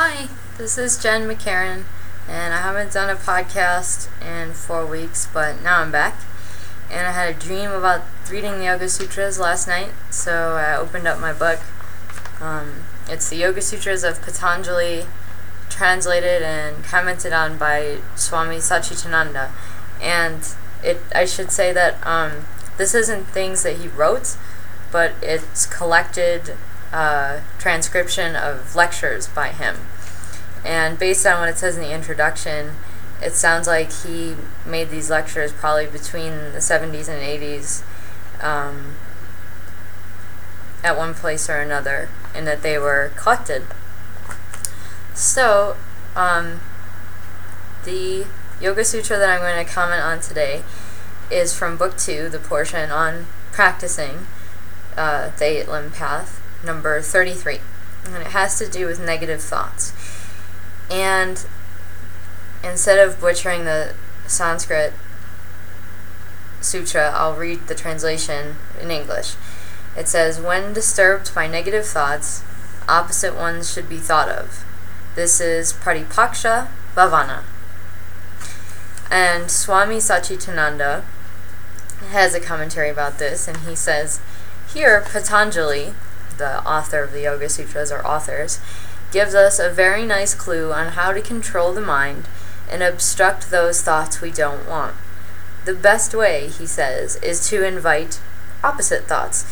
Hi, this is Jen McCarran, and I haven't done a podcast in four weeks, but now I'm back. And I had a dream about reading the Yoga Sutras last night, so I opened up my book. Um, it's the Yoga Sutras of Patanjali, translated and commented on by Swami Satchidananda. And it, I should say that um, this isn't things that he wrote, but it's collected uh, transcription of lectures by him. And based on what it says in the introduction, it sounds like he made these lectures probably between the 70s and 80s um, at one place or another, and that they were collected. So, um, the Yoga Sutra that I'm going to comment on today is from Book 2, the portion on practicing uh, the Eight Limb Path, number 33. And it has to do with negative thoughts. And instead of butchering the Sanskrit sutra, I'll read the translation in English. It says, When disturbed by negative thoughts, opposite ones should be thought of. This is Pratipaksha Bhavana. And Swami Satchidananda has a commentary about this, and he says, Here, Patanjali, the author of the Yoga Sutras, or authors, gives us a very nice clue on how to control the mind and obstruct those thoughts we don't want. The best way, he says, is to invite opposite thoughts.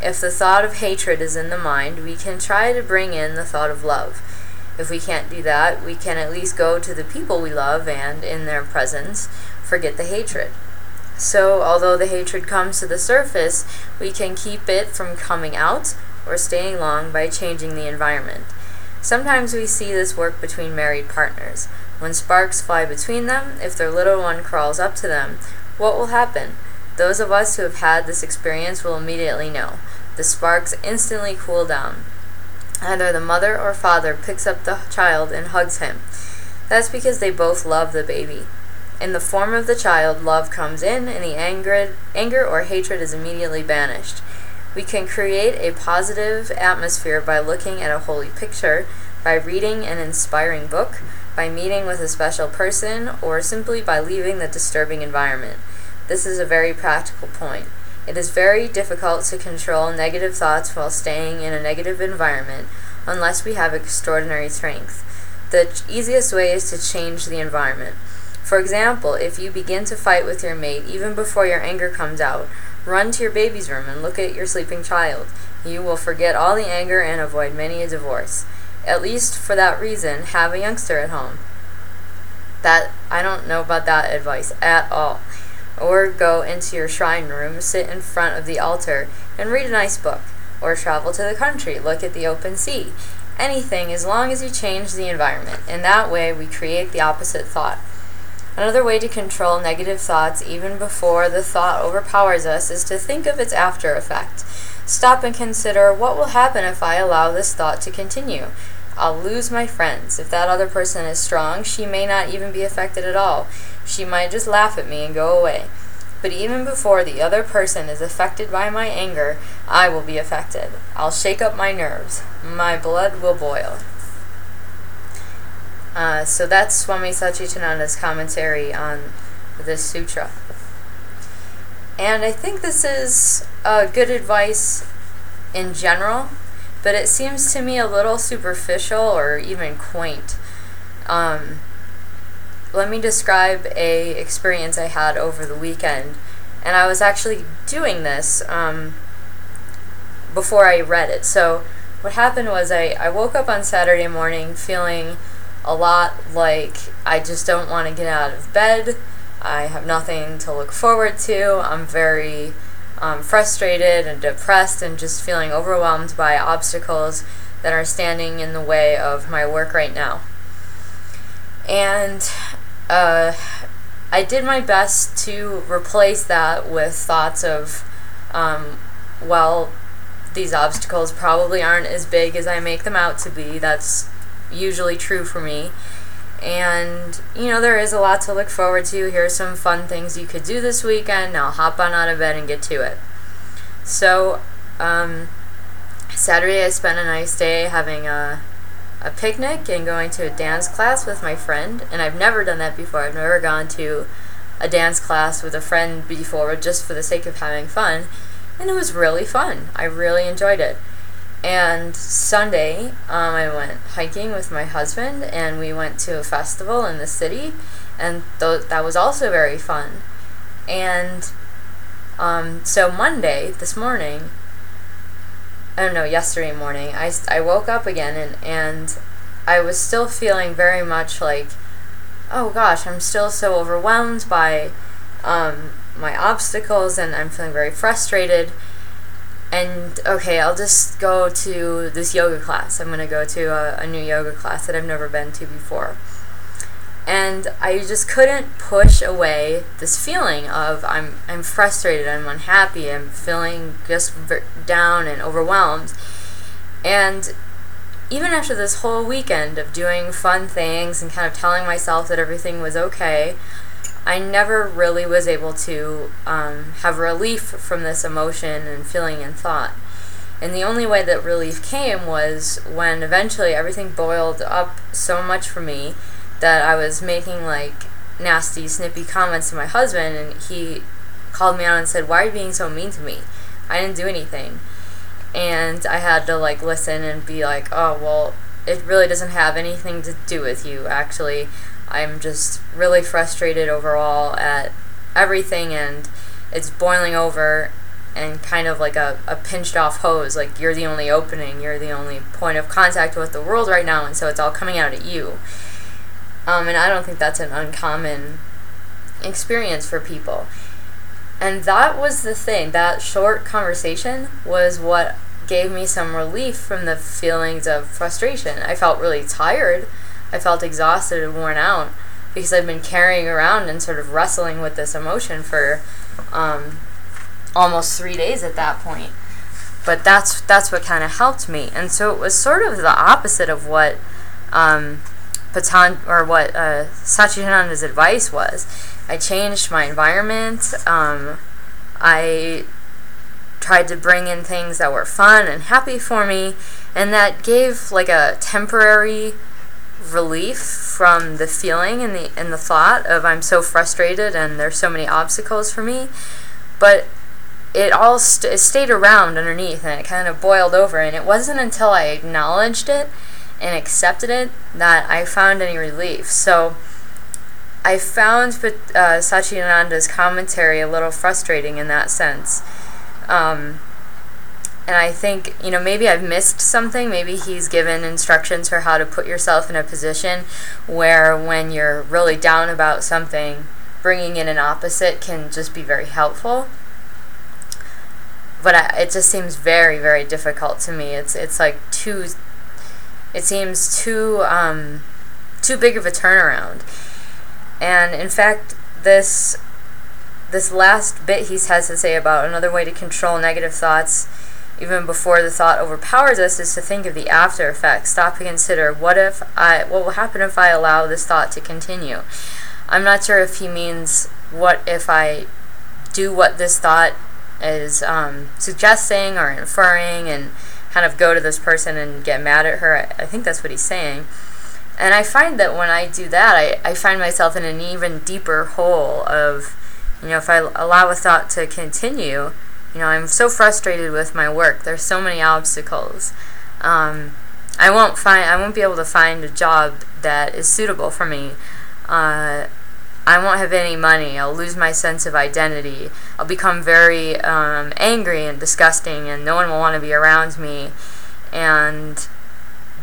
If the thought of hatred is in the mind, we can try to bring in the thought of love. If we can't do that, we can at least go to the people we love and, in their presence, forget the hatred. So, although the hatred comes to the surface, we can keep it from coming out or staying long by changing the environment. Sometimes we see this work between married partners. When sparks fly between them, if their little one crawls up to them, what will happen? Those of us who have had this experience will immediately know. The sparks instantly cool down. Either the mother or father picks up the child and hugs him. That's because they both love the baby. In the form of the child, love comes in, and the anger, anger or hatred is immediately banished. We can create a positive atmosphere by looking at a holy picture, by reading an inspiring book, by meeting with a special person, or simply by leaving the disturbing environment. This is a very practical point. It is very difficult to control negative thoughts while staying in a negative environment unless we have extraordinary strength. The easiest way is to change the environment. For example, if you begin to fight with your mate even before your anger comes out, Run to your baby's room and look at your sleeping child. You will forget all the anger and avoid many a divorce. At least for that reason, have a youngster at home. That I don't know about that advice at all. Or go into your shrine room, sit in front of the altar, and read a nice book. Or travel to the country, look at the open sea. Anything as long as you change the environment. In that way, we create the opposite thought. Another way to control negative thoughts even before the thought overpowers us is to think of its after effect. Stop and consider what will happen if I allow this thought to continue. I'll lose my friends. If that other person is strong, she may not even be affected at all. She might just laugh at me and go away. But even before the other person is affected by my anger, I will be affected. I'll shake up my nerves. My blood will boil. Uh, so that's Swami Satchidananda's commentary on this sutra. And I think this is uh, good advice in general, but it seems to me a little superficial or even quaint. Um, let me describe a experience I had over the weekend, and I was actually doing this um, before I read it. So what happened was I, I woke up on Saturday morning feeling a lot like I just don't want to get out of bed. I have nothing to look forward to. I'm very um, frustrated and depressed and just feeling overwhelmed by obstacles that are standing in the way of my work right now. And uh, I did my best to replace that with thoughts of, um, well, these obstacles probably aren't as big as I make them out to be. That's usually true for me. And, you know, there is a lot to look forward to. Here are some fun things you could do this weekend. Now hop on out of bed and get to it. So, um, Saturday I spent a nice day having a, a picnic and going to a dance class with my friend, and I've never done that before. I've never gone to a dance class with a friend before just for the sake of having fun, and it was really fun. I really enjoyed it. And Sunday, um, I went hiking with my husband, and we went to a festival in the city, and th- that was also very fun. And um, so Monday, this morning, I don't know, yesterday morning, I, I woke up again and, and I was still feeling very much like, oh gosh, I'm still so overwhelmed by um, my obstacles and I'm feeling very frustrated. And okay, I'll just go to this yoga class. I'm going to go to a, a new yoga class that I've never been to before and I just couldn't push away this feeling of I'm I'm frustrated, I'm unhappy, I'm feeling just down and overwhelmed. And even after this whole weekend of doing fun things and kind of telling myself that everything was okay, I never really was able to um, have relief from this emotion and feeling and thought. And the only way that relief came was when eventually everything boiled up so much for me that I was making like nasty, snippy comments to my husband, and he called me out and said, "Why are you being so mean to me? I didn't do anything." And I had to like listen and be like, "Oh well, it really doesn't have anything to do with you. Actually, I'm just really frustrated overall at everything, and it's boiling over." And kind of like a, a pinched off hose, like you're the only opening, you're the only point of contact with the world right now, and so it's all coming out at you um, and I don't think that's an uncommon experience for people. And that was the thing. That short conversation was what gave me some relief from the feelings of frustration. I felt really tired. I felt exhausted and worn out because I'd been carrying around and sort of wrestling with this emotion for um, almost three days at that point. But that's that's what kind of helped me, and so it was sort of the opposite of what um, Patan or what uh, Satchidananda's advice was. I changed my environment. Um, I tried to bring in things that were fun and happy for me, and that gave like a temporary relief from the feeling and the and the thought of I'm so frustrated and there's so many obstacles for me. But it all st- it stayed around underneath and it kind of boiled over, and it wasn't until I acknowledged it and accepted it that I found any relief. So I found uh, Satchidananda's commentary a little frustrating in that sense. Um, and I think, you know, maybe I've missed something. Maybe he's given instructions for how to put yourself in a position where when you're really down about something, bringing in an opposite can just be very helpful. But I, it just seems very, very difficult to me. It's it's like too it seems too um, too big of a turnaround. And in fact, this this last bit he has to say about another way to control negative thoughts even before the thought overpowers us is to think of the after effects stop and consider what if i what will happen if i allow this thought to continue i'm not sure if he means what if i do what this thought is um, suggesting or inferring and kind of go to this person and get mad at her. I, I think that's what he's saying. And I find that when I do that, I, I find myself in an even deeper hole of, you know, if I allow a thought to continue, you know, I'm so frustrated with my work. There's so many obstacles. Um, I won't find, I won't be able to find a job that is suitable for me. Uh, I won't have any money. I'll lose my sense of identity. I'll become very um, angry and disgusting, and no one will want to be around me. And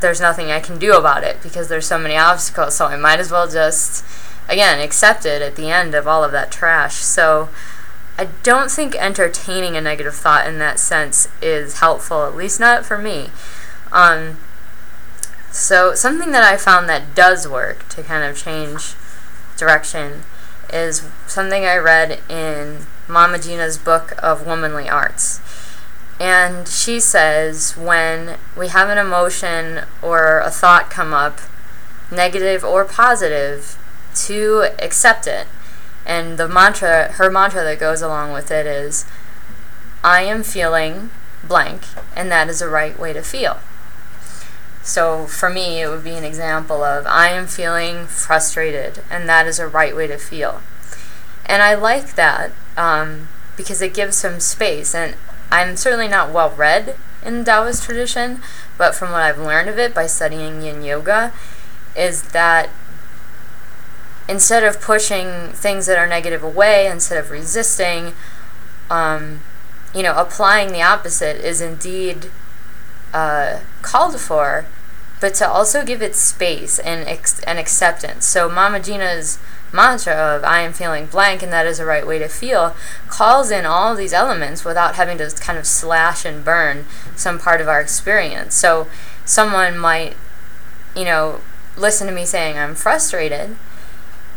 there's nothing I can do about it because there's so many obstacles. So I might as well just, again, accept it at the end of all of that trash. So I don't think entertaining a negative thought in that sense is helpful, at least not for me. Um, so something that I found that does work to kind of change direction is something I read in Mama Gena's book of Womanly Arts. And she says when we have an emotion or a thought come up, negative or positive, to accept it. And the mantra, her mantra that goes along with it is, I am feeling blank, and that is the right way to feel. So for me, it would be an example of I am feeling frustrated, and that is a right way to feel. And I like that um, because it gives some space. And I'm certainly not well read in Taoist tradition, but from what I've learned of it by studying Yin Yoga, is that instead of pushing things that are negative away, instead of resisting, um, you know, applying the opposite is indeed uh, called for, but to also give it space and ex- and acceptance. So Mama Gena's mantra of I am feeling blank and that is the right way to feel calls in all these elements without having to kind of slash and burn some part of our experience. So someone might, you know, listen to me saying I'm frustrated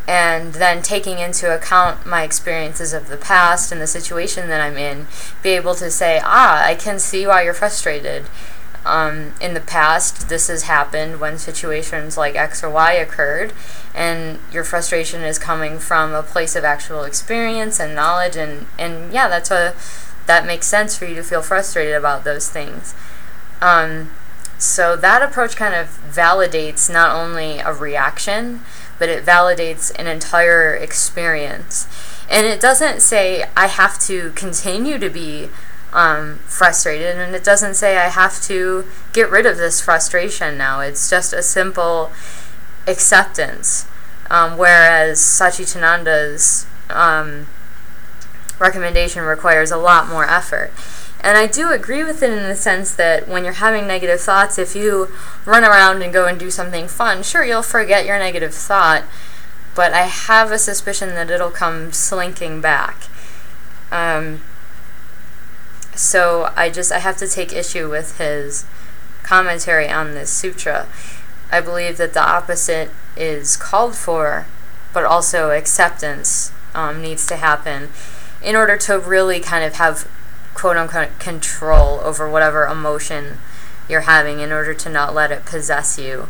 and then taking into account my experiences of the past and the situation that I'm in, be able to say, ah, I can see why you're frustrated. Um, in the past, this has happened when situations like X or Y occurred, and your frustration is coming from a place of actual experience and knowledge, and, and yeah, that's a that makes sense for you to feel frustrated about those things. Um, so that approach kind of validates not only a reaction, but it validates an entire experience. And it doesn't say I have to continue to be um, frustrated, and it doesn't say I have to get rid of this frustration now. It's just a simple acceptance. Um, whereas Satchidananda's um, recommendation requires a lot more effort. And I do agree with it in the sense that when you're having negative thoughts, if you run around and go and do something fun, sure, you'll forget your negative thought, but I have a suspicion that it'll come slinking back. Um, so I just I have to take issue with his commentary on this sutra. I believe that the opposite is called for, but also acceptance um, needs to happen in order to really kind of have quote unquote control over whatever emotion you're having in order to not let it possess you.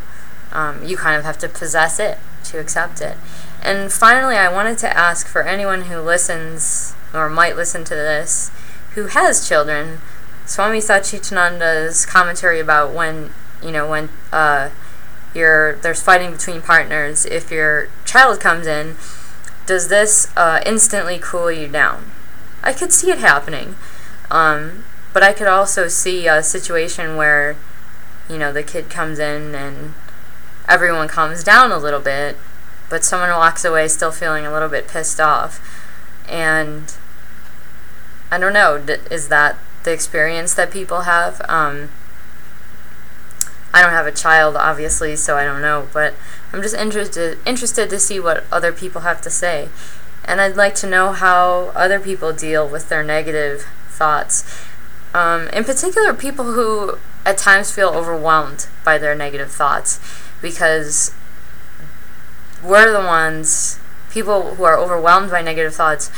Um, you kind of have to possess it to accept it. And finally, I wanted to ask for anyone who listens or might listen to this who has children, Swami Satchidananda's commentary about when, you know, when uh, you're, there's fighting between partners, if your child comes in, does this uh, instantly cool you down? I could see it happening. Um, but I could also see a situation where, you know, the kid comes in and everyone calms down a little bit, but someone walks away still feeling a little bit pissed off. And I don't know, is that the experience that people have? Um, I don't have a child, obviously, so I don't know, but I'm just interested interested to see what other people have to say. And I'd like to know how other people deal with their negative thoughts. Um, in particular, people who at times feel overwhelmed by their negative thoughts because we're the ones, people who are overwhelmed by negative thoughts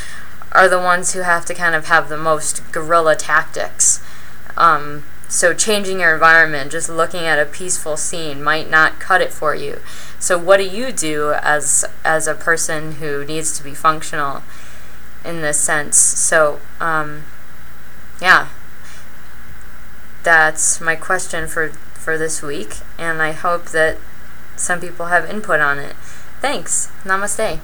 are the ones who have to kind of have the most guerrilla tactics. Um, so changing your environment, just looking at a peaceful scene might not cut it for you. So what do you do as as a person who needs to be functional in this sense? So um, yeah, that's my question for for this week, and I hope that some people have input on it. Thanks. Namaste.